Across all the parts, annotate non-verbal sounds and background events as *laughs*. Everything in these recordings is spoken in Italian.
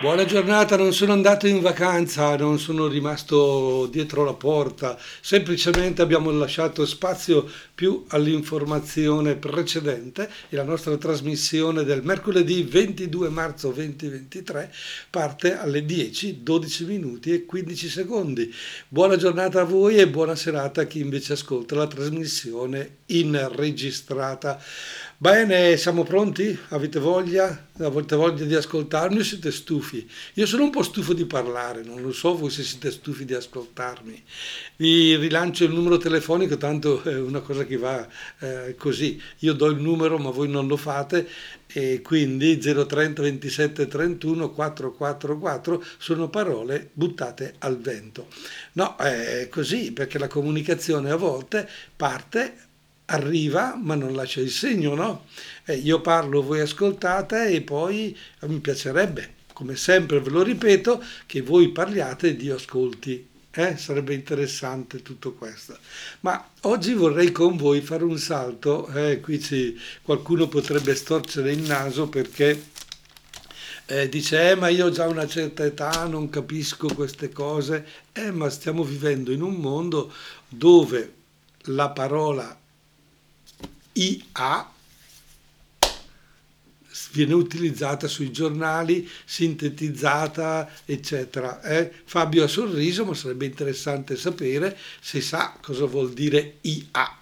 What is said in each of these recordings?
Buona giornata, non sono andato in vacanza, non sono rimasto dietro la porta, semplicemente abbiamo lasciato spazio più all'informazione precedente e la nostra trasmissione del mercoledì 22 marzo 2023 parte alle 10, 12 minuti e 15 secondi. Buona giornata a voi e buona serata a chi invece ascolta la trasmissione in registrata. Bene, siamo pronti? Avete voglia? Avete voglia di ascoltarmi o siete stufi? Io sono un po' stufo di parlare, non lo so voi se siete stufi di ascoltarmi. Vi rilancio il numero telefonico, tanto è una cosa che va eh, così. Io do il numero ma voi non lo fate e quindi 030 27 31 444 sono parole buttate al vento. No, è così perché la comunicazione a volte parte arriva ma non lascia il segno, no? Eh, io parlo, voi ascoltate e poi mi piacerebbe, come sempre ve lo ripeto, che voi parliate e Dio ascolti. Eh? Sarebbe interessante tutto questo. Ma oggi vorrei con voi fare un salto, eh, qui ci, qualcuno potrebbe storcere il naso perché eh, dice, eh, ma io ho già una certa età, non capisco queste cose, eh, ma stiamo vivendo in un mondo dove la parola IA viene utilizzata sui giornali, sintetizzata, eccetera. Eh? Fabio ha sorriso, ma sarebbe interessante sapere se sa cosa vuol dire IA.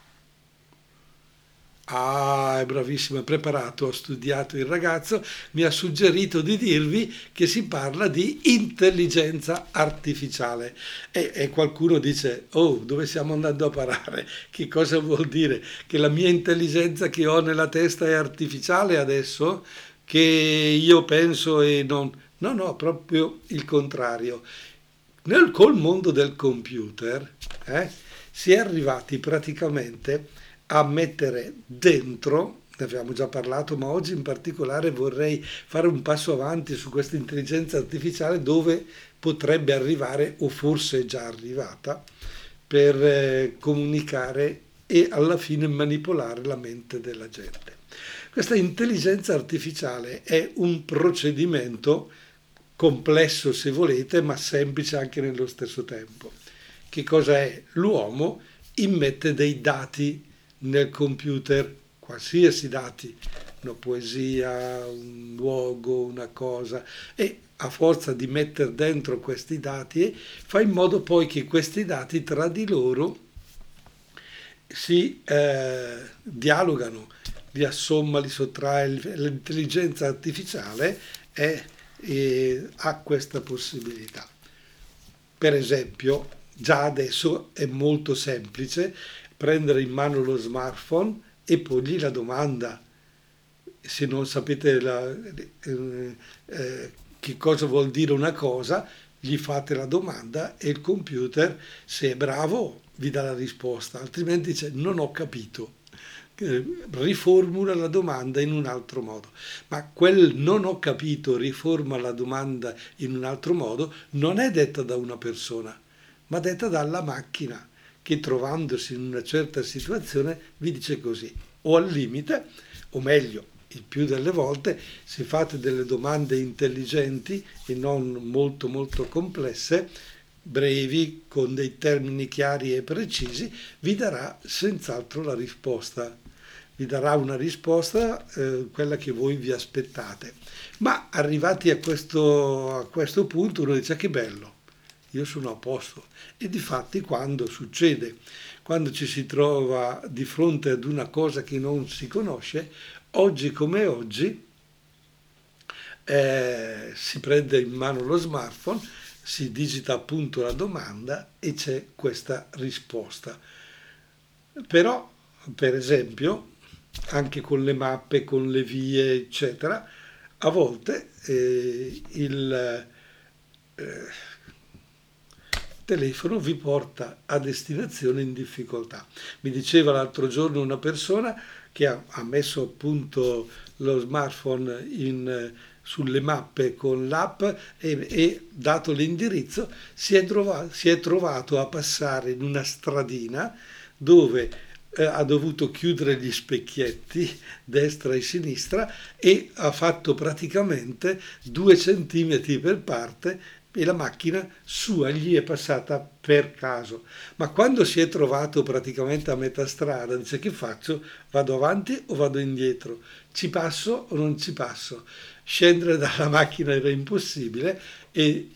Ah, è bravissimo, è preparato, ha studiato il ragazzo, mi ha suggerito di dirvi che si parla di intelligenza artificiale. E, e, qualcuno dice, oh, dove stiamo andando a parare? Che cosa vuol dire? Che la mia intelligenza che ho nella testa è artificiale adesso? Che io penso e non... No, no, proprio il contrario. Nel, col mondo del computer eh, si è arrivati praticamente a mettere dentro, ne abbiamo già parlato, ma oggi in particolare vorrei fare un passo avanti su questa intelligenza artificiale dove potrebbe arrivare o forse è già arrivata per eh, comunicare e alla fine manipolare la mente della gente. Questa intelligenza artificiale è un procedimento complesso se volete, ma semplice anche nello stesso tempo. Che cosa è? L'uomo immette dei dati nel computer qualsiasi dati, una poesia, un luogo, una cosa, e a forza di mettere dentro questi dati fa in modo poi che questi dati tra di loro si eh, dialogano, li assomma, li sottrae, l'intelligenza artificiale è, è, ha questa possibilità. Per esempio, già adesso è molto semplice prendere in mano lo smartphone e porgli la domanda. Se non sapete la, eh, eh, che cosa vuol dire una cosa, gli fate la domanda e il computer, se è bravo, vi dà la risposta, altrimenti dice non ho capito. Eh, riformula la domanda in un altro modo. Ma quel non ho capito, riforma la domanda in un altro modo, non è detta da una persona, ma detta dalla macchina che trovandosi in una certa situazione vi dice così, o al limite, o meglio, il più delle volte, se fate delle domande intelligenti e non molto molto complesse, brevi, con dei termini chiari e precisi, vi darà senz'altro la risposta. Vi darà una risposta, eh, quella che voi vi aspettate. Ma arrivati a questo, a questo punto uno dice che bello, io sono a posto. E di fatti quando succede, quando ci si trova di fronte ad una cosa che non si conosce, oggi come oggi eh, si prende in mano lo smartphone, si digita appunto la domanda e c'è questa risposta. Però, per esempio, anche con le mappe, con le vie, eccetera, a volte eh, il... Eh, telefono vi porta a destinazione in difficoltà. Mi diceva l'altro giorno una persona che ha, ha messo appunto lo smartphone in, sulle mappe con l'app e, e dato l'indirizzo si è, trovato, si è trovato a passare in una stradina dove eh, ha dovuto chiudere gli specchietti *laughs* destra e sinistra e ha fatto praticamente due centimetri per parte e la macchina sua gli è passata per caso. Ma quando si è trovato praticamente a metà strada, dice che faccio? Vado avanti o vado indietro? Ci passo o non ci passo? Scendere dalla macchina era impossibile e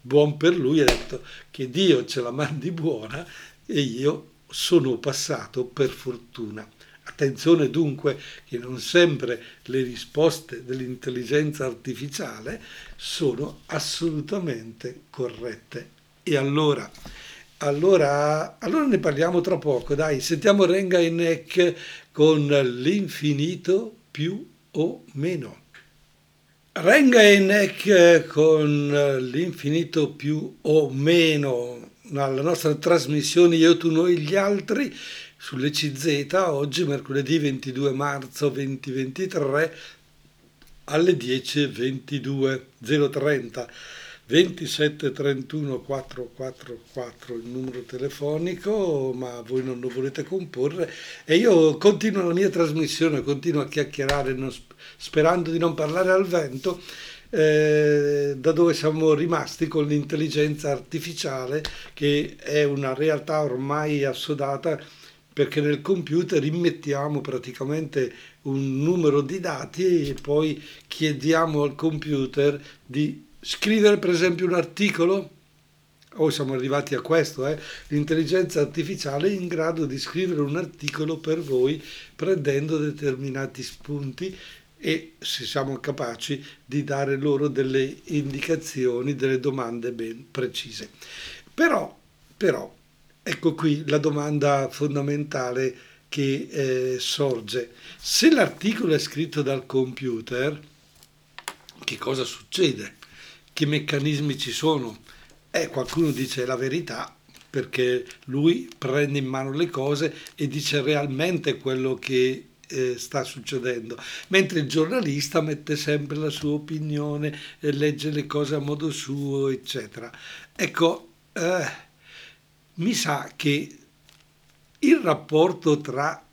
buon per lui ha detto che Dio ce la mandi buona e io sono passato per fortuna. Attenzione dunque che non sempre le risposte dell'intelligenza artificiale sono assolutamente corrette. E allora, allora, allora ne parliamo tra poco, dai, sentiamo Renga e Neck con l'infinito più o meno. Renga e Neck con l'infinito più o meno alla nostra trasmissione Io, tu, noi, gli altri sulle CZ oggi mercoledì 22 marzo 2023 alle 10.22 030 27 31 444 il numero telefonico ma voi non lo volete comporre. E io continuo la mia trasmissione continuo a chiacchierare non, sperando di non parlare al vento eh, da dove siamo rimasti con l'intelligenza artificiale che è una realtà ormai assodata perché nel computer immettiamo praticamente un numero di dati e poi chiediamo al computer di scrivere per esempio un articolo oh, siamo arrivati a questo, eh? l'intelligenza artificiale è in grado di scrivere un articolo per voi prendendo determinati spunti e se siamo capaci di dare loro delle indicazioni, delle domande ben precise. Però, però ecco qui la domanda fondamentale che eh, sorge. Se l'articolo è scritto dal computer, che cosa succede? Che meccanismi ci sono? Eh, qualcuno dice la verità perché lui prende in mano le cose e dice realmente quello che eh, sta succedendo, mentre il giornalista mette sempre la sua opinione e legge le cose a modo suo, eccetera. Ecco, eh, mi sa che il rapporto tra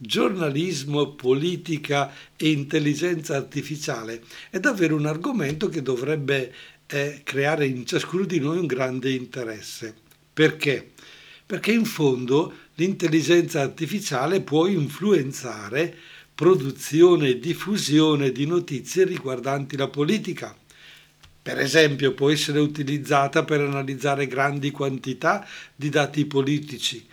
giornalismo, politica e intelligenza artificiale è davvero un argomento che dovrebbe eh, creare in ciascuno di noi un grande interesse. Perché? Perché in fondo l'intelligenza artificiale può influenzare produzione e diffusione di notizie riguardanti la politica. Per esempio può essere utilizzata per analizzare grandi quantità di dati politici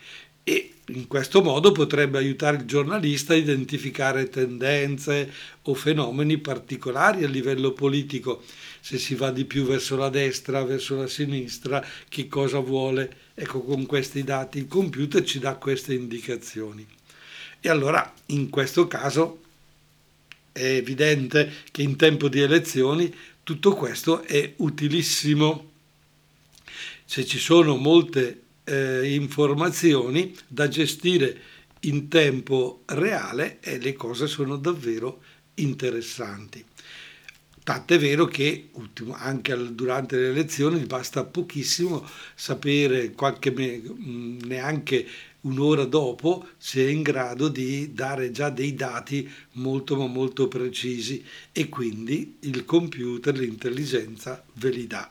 e in questo modo potrebbe aiutare il giornalista a identificare tendenze o fenomeni particolari a livello politico, se si va di più verso la destra, verso la sinistra, che cosa vuole Ecco, con questi dati il computer ci dà queste indicazioni. E allora, in questo caso, è evidente che in tempo di elezioni tutto questo è utilissimo. Se ci sono molte eh, informazioni da gestire in tempo reale, eh, le cose sono davvero interessanti. Tant'è vero che anche durante le elezioni basta pochissimo sapere qualche, neanche un'ora dopo se è in grado di dare già dei dati molto ma molto precisi e quindi il computer, l'intelligenza ve li dà.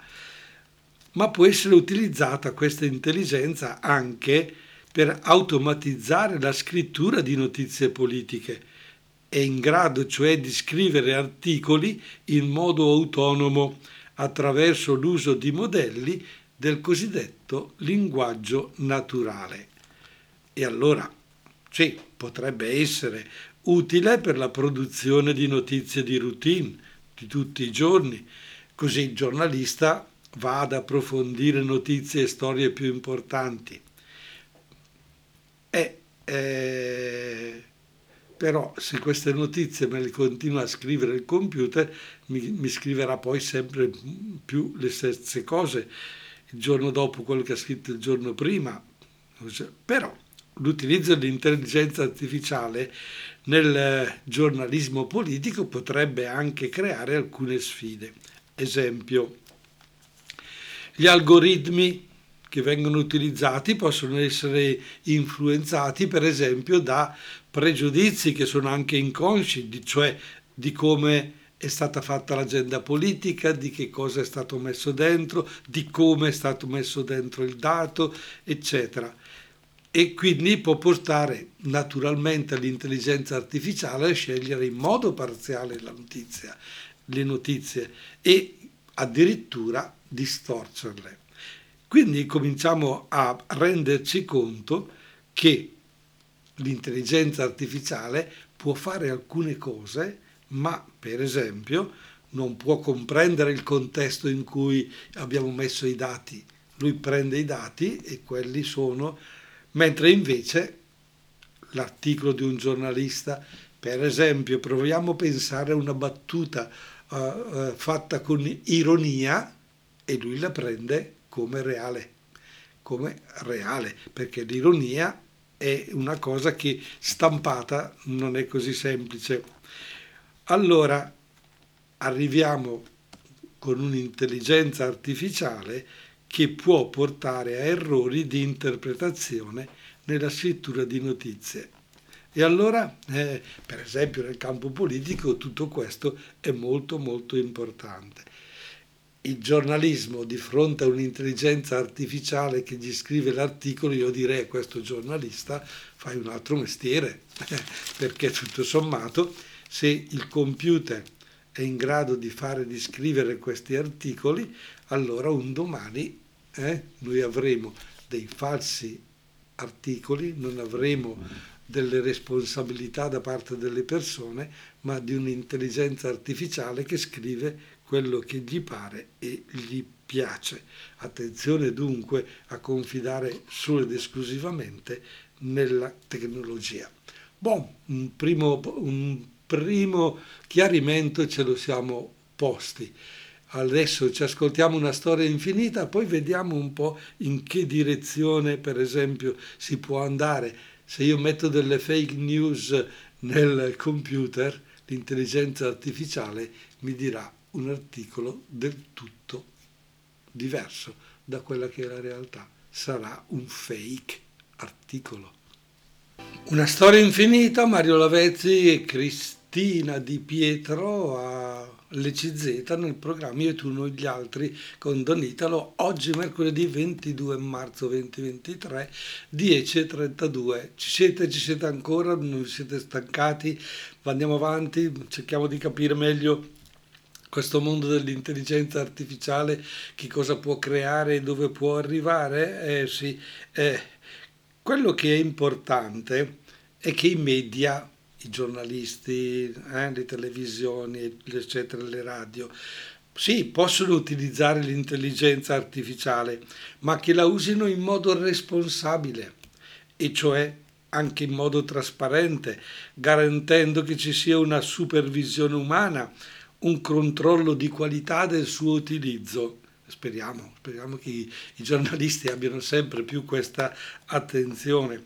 Ma può essere utilizzata questa intelligenza anche per automatizzare la scrittura di notizie politiche è in grado cioè di scrivere articoli in modo autonomo attraverso l'uso di modelli del cosiddetto linguaggio naturale. E allora, sì, potrebbe essere utile per la produzione di notizie di routine di tutti i giorni, così il giornalista va ad approfondire notizie e storie più importanti. E, eh, però se queste notizie me le continua a scrivere il computer mi, mi, scriverà poi sempre più le stesse cose il giorno dopo quello che ha scritto il giorno prima. Però l'utilizzo dell'intelligenza artificiale nel giornalismo politico potrebbe anche creare alcune sfide. Esempio gli algoritmi che vengono utilizzati possono essere influenzati per esempio da pregiudizi che sono anche inconsci, cioè di come è stata fatta l'agenda politica, di che cosa è stato messo dentro, di come è stato messo dentro il dato, eccetera. E quindi può portare naturalmente l'intelligenza artificiale a scegliere in modo parziale la notizia, le notizie e addirittura distorcerle. Quindi cominciamo a renderci conto che l'intelligenza artificiale può fare alcune cose ma per esempio non può comprendere il contesto in cui abbiamo messo i dati. Lui prende i dati e quelli sono, mentre invece l'articolo di un giornalista, per esempio, proviamo a pensare a una battuta uh, uh, fatta con ironia e lui la prende come reale, come reale, perché l'ironia è una cosa che stampata non è così semplice. Allora arriviamo con un'intelligenza artificiale che può portare a errori di interpretazione nella scrittura di notizie. E allora, eh, per esempio nel campo politico, tutto questo è molto molto importante. Il giornalismo di fronte a un'intelligenza artificiale che gli scrive l'articolo, io direi a questo giornalista fai un altro mestiere, *laughs* perché tutto sommato se il computer è in grado di fare di scrivere questi articoli, allora un domani eh, noi avremo dei falsi articoli, non avremo delle responsabilità da parte delle persone, ma di un'intelligenza artificiale che scrive quello che gli pare e gli piace. Attenzione dunque a confidare solo ed esclusivamente nella tecnologia. Bon, un primo, un primo chiarimento ce lo siamo posti. Adesso ci ascoltiamo una storia infinita, poi vediamo un po' in che direzione, per esempio, si può andare. Se io metto delle fake news nel computer, l'intelligenza artificiale mi dirà un articolo del tutto diverso da quella che è la realtà. Sarà un fake articolo. Una storia infinita, Mario Lavezzi e Cristina Di Pietro a l'ECZ nel programma Io e tu noi gli altri con Don Italo, oggi mercoledì 22 marzo 2023, 10.32. Ci siete, ci siete ancora, non vi siete stancati, andiamo avanti, cerchiamo di capire meglio questo mondo dell'intelligenza artificiale, che cosa può creare e dove può arrivare. Eh sì, eh quello che è importante è che i media, i giornalisti, eh, le televisioni, eccetera, le radio, sì, possono utilizzare l'intelligenza artificiale, ma che la usino in modo responsabile, e cioè anche in modo trasparente, garantendo che ci sia una supervisione umana, un controllo di qualità del suo utilizzo speriamo, speriamo che i, i giornalisti abbiano sempre più questa attenzione.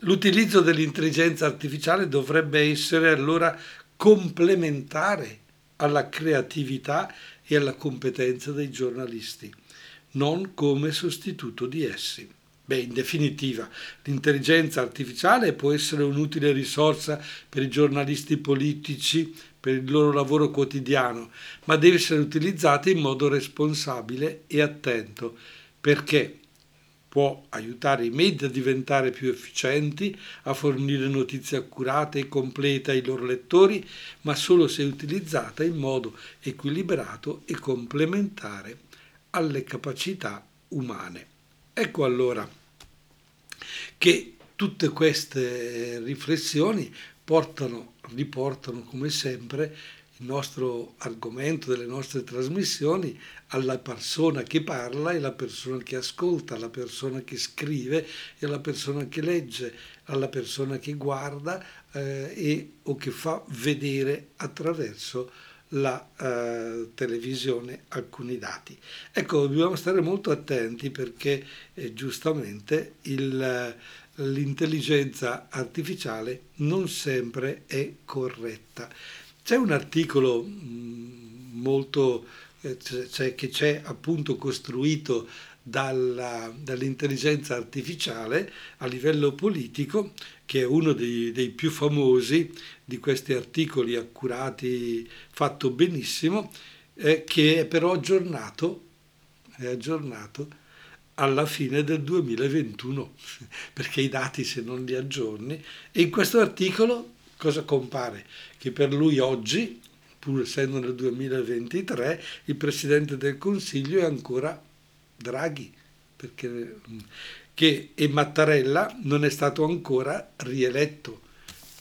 L'utilizzo dell'intelligenza artificiale dovrebbe essere allora complementare alla creatività e alla competenza dei giornalisti, non come sostituto di essi. Beh, in definitiva, l'intelligenza artificiale può essere un'utile risorsa per i giornalisti politici, per il loro lavoro quotidiano, ma deve essere utilizzata in modo responsabile e attento, perché può aiutare i media a diventare più efficienti, a fornire notizie accurate e complete ai loro lettori, ma solo se utilizzata in modo equilibrato e complementare alle capacità umane. Ecco allora che tutte queste riflessioni portano, riportano come sempre il nostro argomento delle nostre trasmissioni alla persona che parla e alla persona che ascolta, alla persona che scrive e alla persona che legge, alla persona che guarda eh, e, o che fa vedere attraverso la eh, televisione alcuni dati. Ecco, dobbiamo stare molto attenti perché eh, giustamente il, l'intelligenza artificiale non sempre è corretta. C'è un articolo mm, molto, cioè, che c'è appunto costruito dalla, dall'intelligenza artificiale a livello politico, che è uno dei, dei, più famosi di questi articoli accurati, fatto benissimo, eh, che è però aggiornato, è aggiornato alla fine del 2021, *laughs* perché i dati se non li aggiorni, e in questo articolo cosa compare? Che per lui oggi, pur essendo nel 2023, il Presidente del Consiglio è ancora Draghi, perché, che, e Mattarella non è stato ancora rieletto.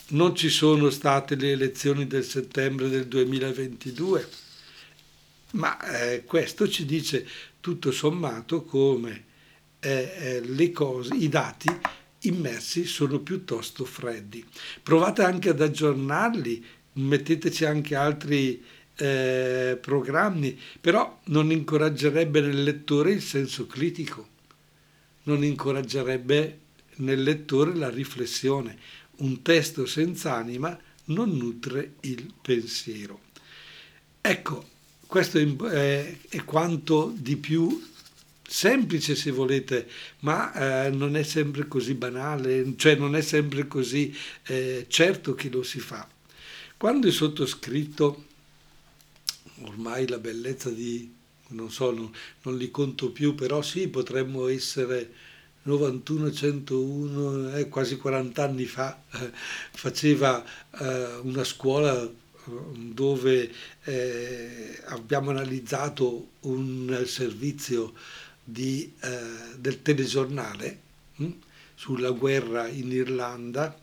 Non ci sono state le elezioni del settembre del 2022, ma eh, questo ci dice tutto sommato come eh, eh, cose, i dati immersi sono piuttosto freddi. Provate anche ad aggiornarli, metteteci anche altri eh, programmi, però non incoraggerebbe nel lettore il senso critico, non incoraggerebbe nel lettore la riflessione. Un testo senza anima non nutre il pensiero. Ecco, questo è quanto di più semplice se volete, ma eh, non è sempre così banale, cioè non è sempre così eh, certo che lo si fa. Quando il sottoscritto, ormai la bellezza di, non so, non, non li conto più, però sì, potremmo essere 91, 101, eh, quasi 40 anni fa, eh, faceva eh, una scuola dove eh, abbiamo analizzato un servizio di, eh, del telegiornale hm, sulla guerra in Irlanda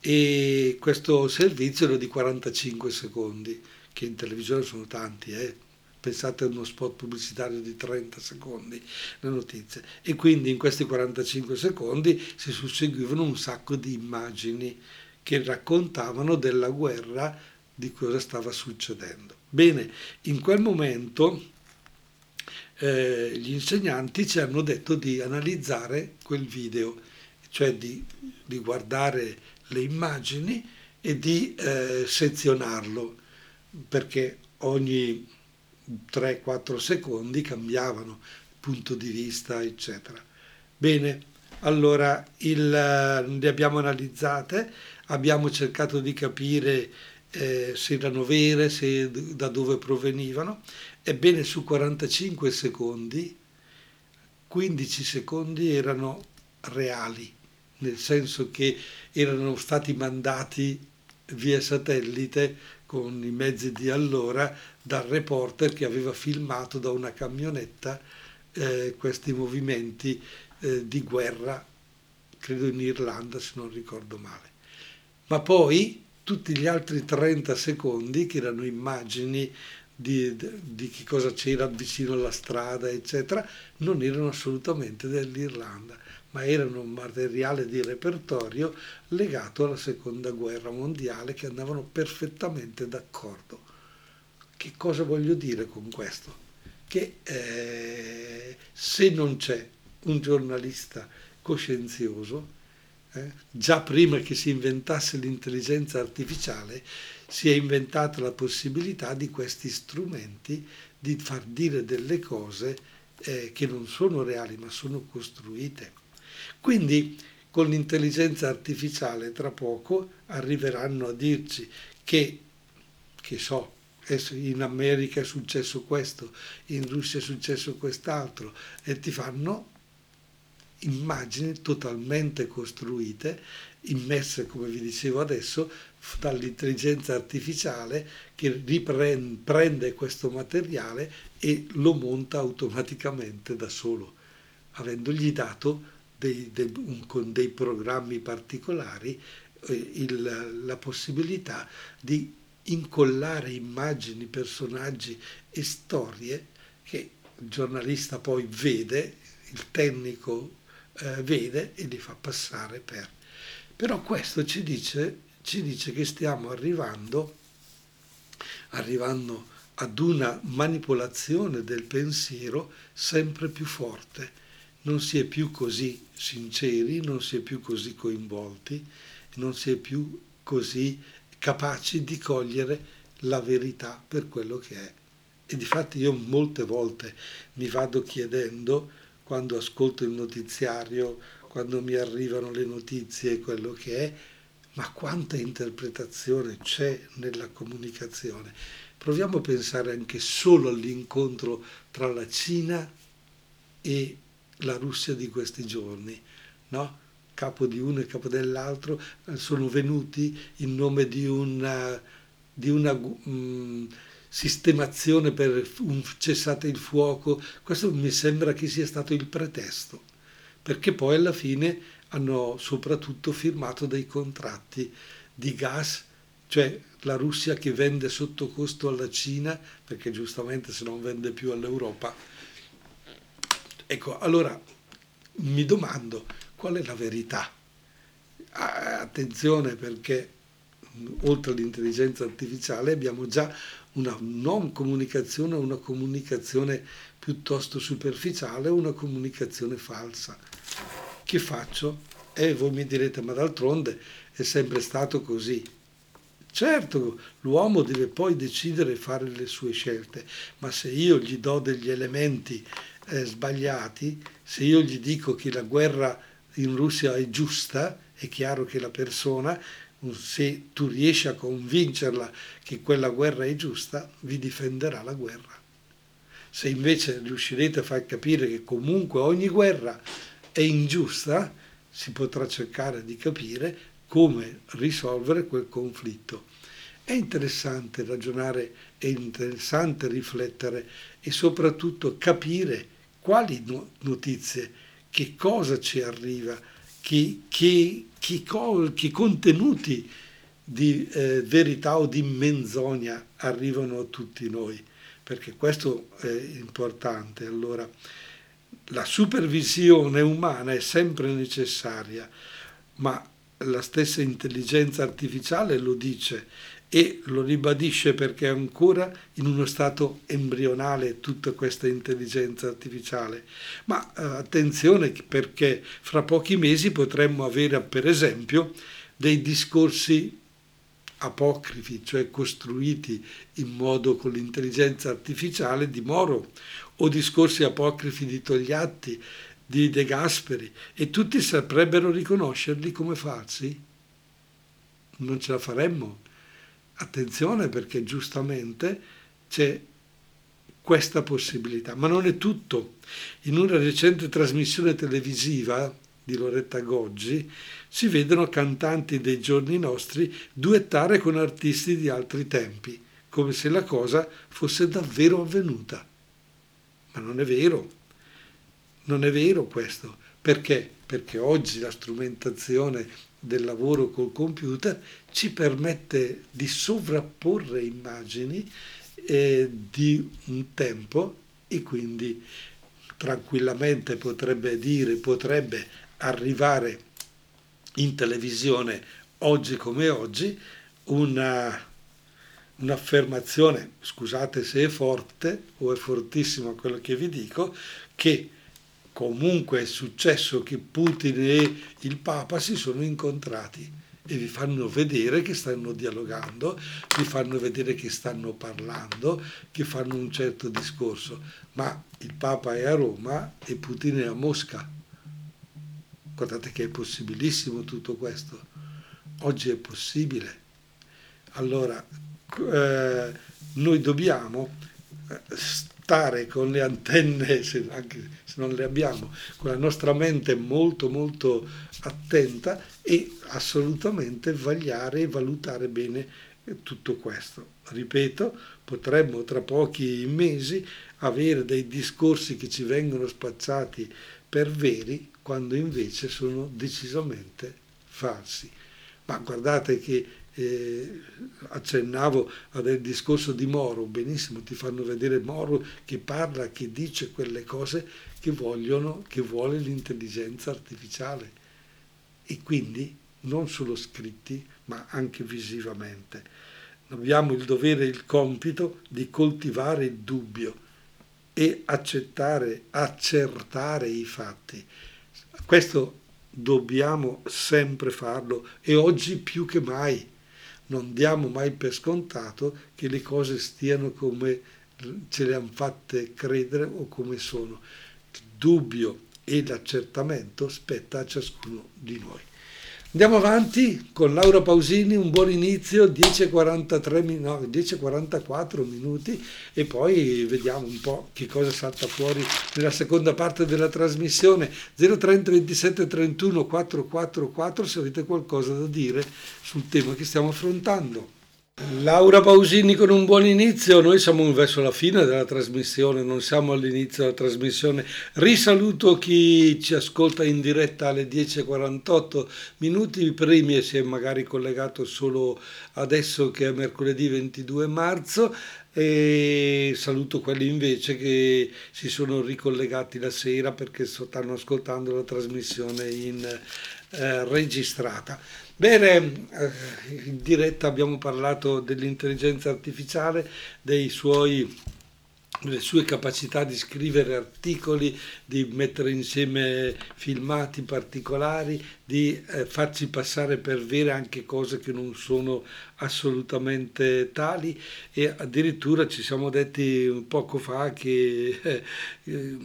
e questo servizio era di 45 secondi, che in televisione sono tanti, eh? pensate a uno spot pubblicitario di 30 secondi, le notizie. E quindi in questi 45 secondi si susseguivano un sacco di immagini che raccontavano della guerra, di cosa stava succedendo. Bene, in quel momento eh, gli insegnanti ci hanno detto di analizzare quel video, cioè di, di guardare le immagini e di eh, sezionarlo, perché ogni 3-4 secondi cambiavano punto di vista, eccetera. Bene, allora il, le abbiamo analizzate, abbiamo cercato di capire eh, se erano vere, se, da dove provenivano. Ebbene, su 45 secondi, 15 secondi erano reali, nel senso che erano stati mandati via satellite con i mezzi di allora dal reporter che aveva filmato da una camionetta eh, questi movimenti eh, di guerra, credo in Irlanda se non ricordo male. Ma poi tutti gli altri 30 secondi, che erano immagini di, di che cosa c'era vicino alla strada, eccetera, non erano assolutamente dell'Irlanda, ma erano un materiale di repertorio legato alla seconda guerra mondiale che andavano perfettamente d'accordo. Che cosa voglio dire con questo? Che eh, se non c'è un giornalista coscienzioso, eh, già prima che si inventasse l'intelligenza artificiale, si è inventata la possibilità di questi strumenti di far dire delle cose eh, che non sono reali ma sono costruite. Quindi con l'intelligenza artificiale tra poco arriveranno a dirci che, che so, in America è successo questo, in Russia è successo quest'altro, e ti fanno immagini totalmente costruite, immesse, come vi dicevo adesso, dall'intelligenza artificiale che riprende questo materiale e lo monta automaticamente da solo, avendogli dato dei, dei, un, con dei programmi particolari eh, il, la possibilità di incollare immagini, personaggi e storie che il giornalista poi vede, il tecnico eh, vede e li fa passare per. Però questo ci dice, ci dice che stiamo arrivando, arrivando ad una manipolazione del pensiero sempre più forte. Non si è più così sinceri, non si è più così coinvolti, non si è più così capaci di cogliere la verità per quello che è. E difatti io molte volte mi vado chiedendo, quando ascolto il notiziario, quando mi arrivano le notizie, quello che è, ma quanta interpretazione c'è nella comunicazione. Proviamo a pensare anche solo all'incontro tra la Cina e la Russia di questi giorni, no? Capo di uno e capo dell'altro eh, sono venuti in nome di una, di una um, sistemazione per un cessate il fuoco. Questo mi sembra che sia stato il pretesto, perché poi alla fine hanno soprattutto firmato dei contratti di gas, cioè la Russia che vende sotto costo alla Cina, perché giustamente se non vende più all'Europa. Ecco, allora mi domando qual è la verità. Attenzione perché oltre all'intelligenza artificiale abbiamo già una non comunicazione, una comunicazione piuttosto superficiale, una comunicazione falsa. Che faccio? E voi mi direte, ma d'altronde è sempre stato così. Certo, l'uomo deve poi decidere e fare le sue scelte, ma se io gli do degli elementi eh, sbagliati, se io gli dico che la guerra in Russia è giusta, è chiaro che la persona, se tu riesci a convincerla che quella guerra è giusta, vi difenderà la guerra. Se invece riuscirete a far capire che comunque ogni guerra è ingiusta, si potrà cercare di capire come risolvere quel conflitto. È interessante ragionare, è interessante riflettere e soprattutto capire quali notizie, che cosa ci arriva, che, che, che, che contenuti di eh, verità o di menzogna arrivano a tutti noi, perché questo è importante. Allora, la supervisione umana è sempre necessaria, ma la stessa intelligenza artificiale lo dice e lo ribadisce perché è ancora in uno stato embrionale tutta questa intelligenza artificiale. Ma eh, attenzione perché fra pochi mesi potremmo avere per esempio dei discorsi apocrifi, cioè costruiti in modo con l'intelligenza artificiale di Moro, o discorsi apocrifi di Togliatti, di De Gasperi, e tutti saprebbero riconoscerli come falsi? Non ce la faremmo attenzione perché giustamente c'è questa possibilità, ma non è tutto. In una recente trasmissione televisiva di Loretta Goggi si vedono cantanti dei giorni nostri duettare con artisti di altri tempi, come se la cosa fosse davvero avvenuta. Ma non è vero, non è vero questo. Perché? Perché oggi la strumentazione del lavoro col computer ci permette di sovrapporre immagini eh, di un tempo e quindi tranquillamente potrebbe dire, potrebbe arrivare in televisione oggi come oggi una, un'affermazione, scusate se è forte o è fortissimo quello che vi dico, che comunque è successo che Putin e il Papa si sono incontrati e vi fanno vedere che stanno dialogando, vi fanno vedere che stanno parlando, che fanno un certo discorso, ma il Papa è a Roma e Putin è a Mosca. Guardate che è possibilissimo tutto questo. Oggi è possibile. Allora, eh, noi dobbiamo eh, stare con le antenne, se, anche se non le abbiamo, con la nostra mente molto molto attenta e assolutamente vagliare e valutare bene tutto questo. Ripeto, potremmo tra pochi mesi avere dei discorsi che ci vengono spacciati per veri quando invece sono decisamente falsi. Ma guardate che eh, accennavo al discorso di Moro, benissimo, ti fanno vedere Moro che parla, che dice quelle cose che vogliono, che vuole l'intelligenza artificiale e quindi non solo scritti ma anche visivamente. Abbiamo il dovere e il compito di coltivare il dubbio e accettare, accertare i fatti. Questo dobbiamo sempre farlo e oggi più che mai non diamo mai per scontato che le cose stiano come ce le hanno fatte credere o come sono. Il dubbio e l'accertamento spetta a ciascuno di noi. Andiamo avanti con Laura Pausini, un buon inizio, 10.43, no, 10.44 minuti e poi vediamo un po' che cosa salta fuori nella seconda parte della trasmissione. 030 27 31 444 se avete qualcosa da dire sul tema che stiamo affrontando. Laura Pausini con un buon inizio, noi siamo verso la fine della trasmissione, non siamo all'inizio della trasmissione. Risaluto chi ci ascolta in diretta alle 10.48 minuti, primi e si è magari collegato solo adesso che è mercoledì 22 marzo e saluto quelli invece che si sono ricollegati la sera perché stanno ascoltando la trasmissione in eh, registrata. Bene, eh, in diretta abbiamo parlato dell'intelligenza artificiale, suoi le sue capacità di scrivere articoli, di mettere insieme filmati particolari, di eh, farci passare per vere anche cose che non sono assolutamente tali. E addirittura ci siamo detti poco fa che eh, eh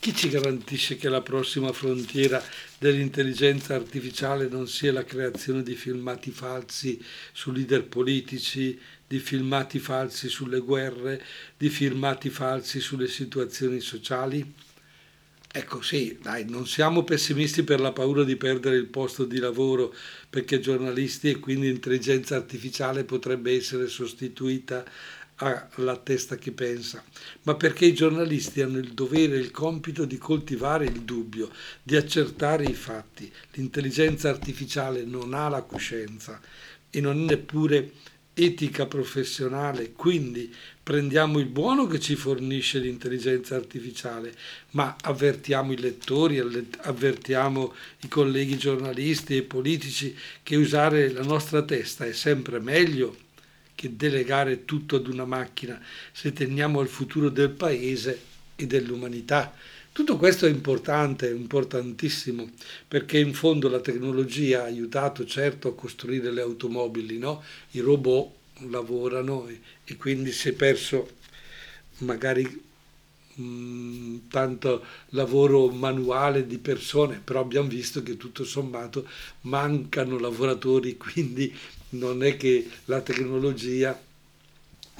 chi ci garantisce che la prossima frontiera dell'intelligenza artificiale non sia la creazione di filmati falsi su leader politici, di filmati falsi sulle guerre, di filmati falsi sulle situazioni sociali? Ecco sì, dai, non siamo pessimisti per la paura di perdere il posto di lavoro perché giornalisti e quindi intelligenza artificiale potrebbe essere sostituita ha la testa che pensa, ma perché i giornalisti hanno il dovere e il compito di coltivare il dubbio, di accertare i fatti. L'intelligenza artificiale non ha la coscienza e non è neppure etica professionale, quindi prendiamo il buono che ci fornisce l'intelligenza artificiale, ma avvertiamo i lettori, avvertiamo i colleghi giornalisti e politici che usare la nostra testa è sempre meglio che delegare tutto ad una macchina se teniamo al futuro del paese e dell'umanità. Tutto questo è importante, importantissimo, perché in fondo la tecnologia ha aiutato certo a costruire le automobili, no? i robot lavorano e, e quindi si è perso magari mm, tanto lavoro manuale di persone, però abbiamo visto che tutto sommato mancano lavoratori, *laughs* quindi non è che la tecnologia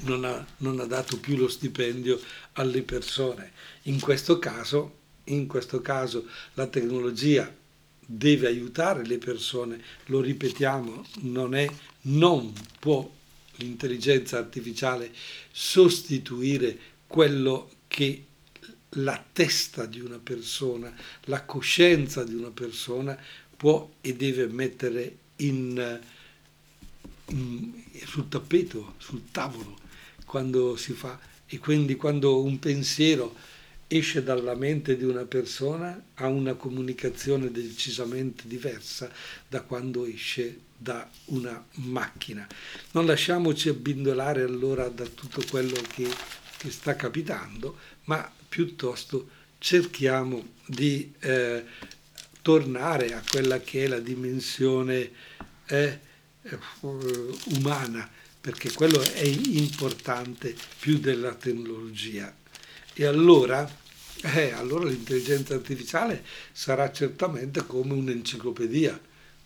non ha, non ha dato più lo stipendio alle persone. In questo caso, in questo caso la tecnologia deve aiutare le persone, lo ripetiamo, non, è, non può l'intelligenza artificiale sostituire quello che la testa di una persona, la coscienza di una persona può e deve mettere in, Mm, sul tappeto, sul tavolo, quando si fa. E quindi quando un pensiero esce dalla mente di una persona ha una comunicazione decisamente diversa da quando esce da una macchina. Non lasciamoci abbindolare allora da tutto quello che, che sta capitando, ma piuttosto cerchiamo di eh, tornare a quella che è la dimensione eh, eh, umana, perché quello è importante più della tecnologia. E allora, eh, allora l'intelligenza artificiale sarà certamente come un'enciclopedia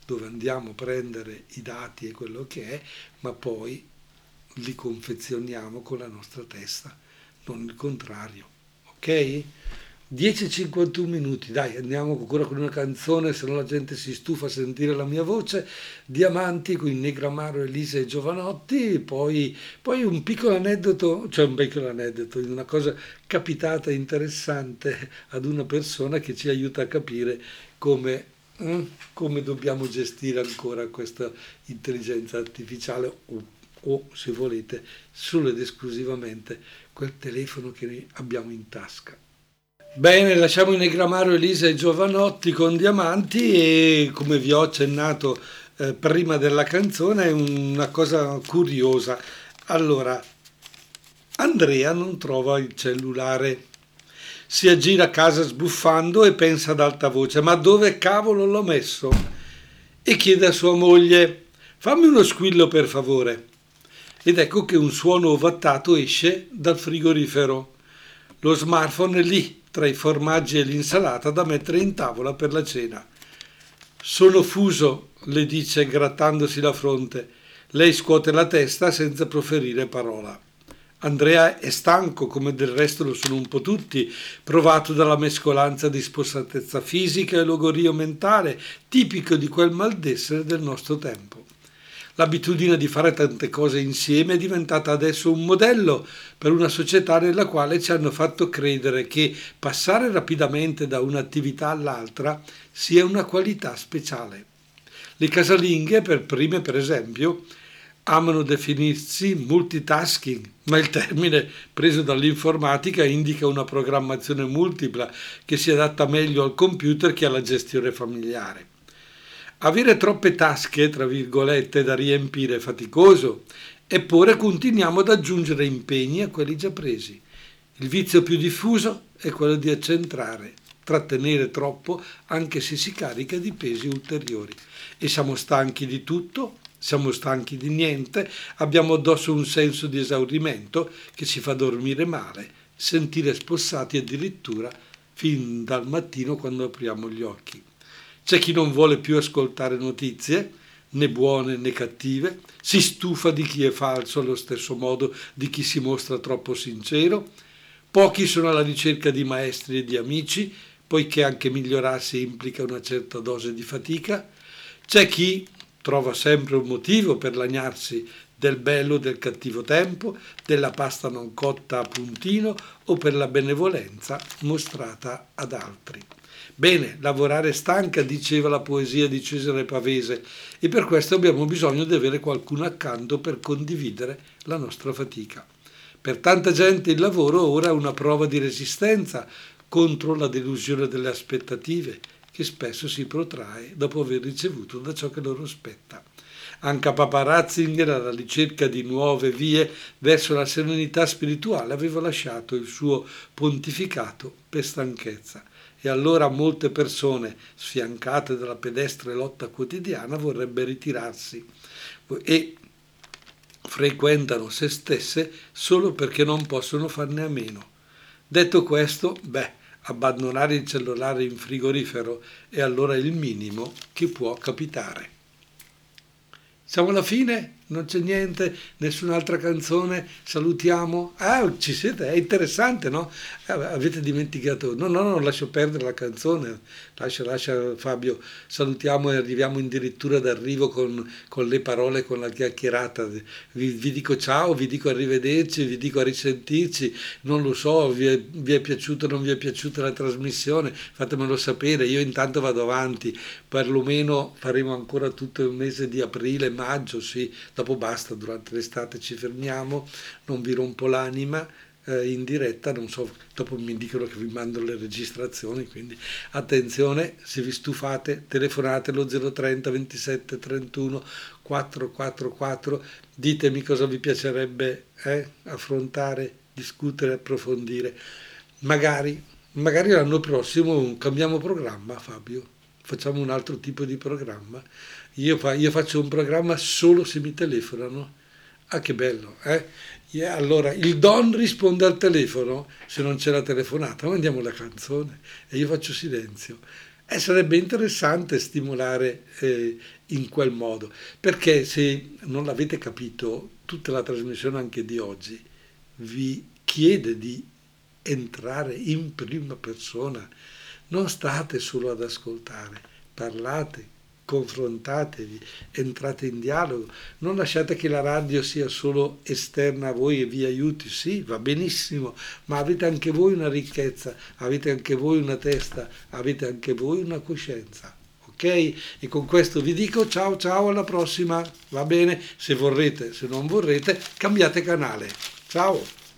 dove andiamo a prendere i dati e quello che è, ma poi li confezioniamo con la nostra testa, non il contrario. Ok? 10-51 minuti, dai, andiamo ancora con una canzone, se no la gente si stufa a sentire la mia voce. Diamanti con Negramaro, Elisa e Giovanotti, poi, poi un piccolo aneddoto, cioè un piccolo aneddoto, una cosa capitata interessante ad una persona che ci aiuta a capire come, eh, come dobbiamo gestire ancora questa intelligenza artificiale o, o, se volete, solo ed esclusivamente quel telefono che abbiamo in tasca. Bene, lasciamo in Negramaro Elisa e Giovanotti con Diamanti e come vi ho accennato eh, prima della canzone è una cosa curiosa. Allora, Andrea non trova il cellulare, si aggira a casa sbuffando e pensa ad alta voce, ma dove cavolo l'ho messo? E chiede a sua moglie, fammi uno squillo per favore. Ed ecco che un suono ovattato esce dal frigorifero. Lo smartphone è lì, tra i formaggi e l'insalata da mettere in tavola per la cena. Sono fuso, le dice grattandosi la fronte. Lei scuote la testa senza proferire parola. Andrea è stanco, come del resto lo sono un po' tutti, provato dalla mescolanza di spossatezza fisica e logorio mentale, tipico di quel maldessere del nostro tempo. L'abitudine di fare tante cose insieme è diventata adesso un modello per una società nella quale ci hanno fatto credere che passare rapidamente da un'attività all'altra sia una qualità speciale. Le casalinghe, per prime per esempio, amano definirsi multitasking, ma il termine preso dall'informatica indica una programmazione multipla che si adatta meglio al computer che alla gestione familiare. Avere troppe tasche, tra virgolette, da riempire è faticoso, eppure continuiamo ad aggiungere impegni a quelli già presi. Il vizio più diffuso è quello di accentrare, trattenere troppo anche se si carica di pesi ulteriori. E siamo stanchi di tutto siamo stanchi di niente, abbiamo addosso un senso di esaurimento che ci fa dormire male, sentire spossati addirittura fin dal mattino quando apriamo gli occhi. C'è chi non vuole più ascoltare notizie, né buone né cattive, si stufa di chi è falso allo stesso modo di chi si mostra troppo sincero, pochi sono alla ricerca di maestri e di amici, poiché anche migliorarsi implica una certa dose di fatica, c'è chi trova sempre un motivo per lagnarsi del bello del cattivo tempo, della pasta non cotta a puntino o per la benevolenza mostrata ad altri. Bene, lavorare stanca, diceva la poesia di Cesare Pavese, e per questo abbiamo bisogno di avere qualcuno accanto per condividere la nostra fatica. Per tanta gente il lavoro ora è una prova di resistenza contro la delusione delle aspettative, che spesso si protrae dopo aver ricevuto da ciò che loro spetta. Anche Papa Ratzinger, alla ricerca di nuove vie verso la serenità spirituale, aveva lasciato il suo pontificato per stanchezza. E allora molte persone, sfiancate dalla pedestre lotta quotidiana, vorrebbero ritirarsi e frequentano se stesse solo perché non possono farne a meno. Detto questo, beh, abbandonare il cellulare in frigorifero è allora il minimo che può capitare. Siamo alla fine? Non c'è niente? Nessun'altra canzone? Salutiamo? Ah, ci siete? È interessante, no? Eh, avete dimenticato? No, no, no, lascio perdere la canzone. Lascia, lascia Fabio. Salutiamo e arriviamo addirittura d'arrivo con, con le parole, con la chiacchierata. Vi, vi, dico ciao, vi dico arrivederci, vi dico a risentirci. Non lo so, vi è, vi è piaciuta o non vi è piaciuta la trasmissione? Fatemelo sapere. Io intanto vado avanti. Perlomeno faremo ancora tutto il mese di aprile, maggio, sì dopo basta, durante l'estate ci fermiamo, non vi rompo l'anima eh, in diretta, non so, dopo mi dicono che vi mando le registrazioni, quindi attenzione, se vi stufate telefonate lo 030 27 31 444, ditemi cosa vi piacerebbe eh, affrontare, discutere, approfondire. Magari, magari l'anno prossimo cambiamo programma, Fabio, facciamo un altro tipo di programma io, fa, io, faccio un programma solo se mi telefonano. Ah, che bello, eh? Yeah, allora, il Don risponde al telefono se non c'è la telefonata, mandiamo la canzone e io faccio silenzio. E sarebbe interessante stimolare eh, in quel modo, perché se non l'avete capito, tutta la trasmissione anche di oggi vi chiede di entrare in prima persona, non state solo ad ascoltare, parlate, confrontatevi, entrate in dialogo, non lasciate che la radio sia solo esterna a voi e vi aiuti, sì, va benissimo, ma avete anche voi una ricchezza, avete anche voi una testa, avete anche voi una coscienza. Ok? E con questo vi dico ciao ciao alla prossima, va bene? Se vorrete, se non vorrete, cambiate canale. Ciao!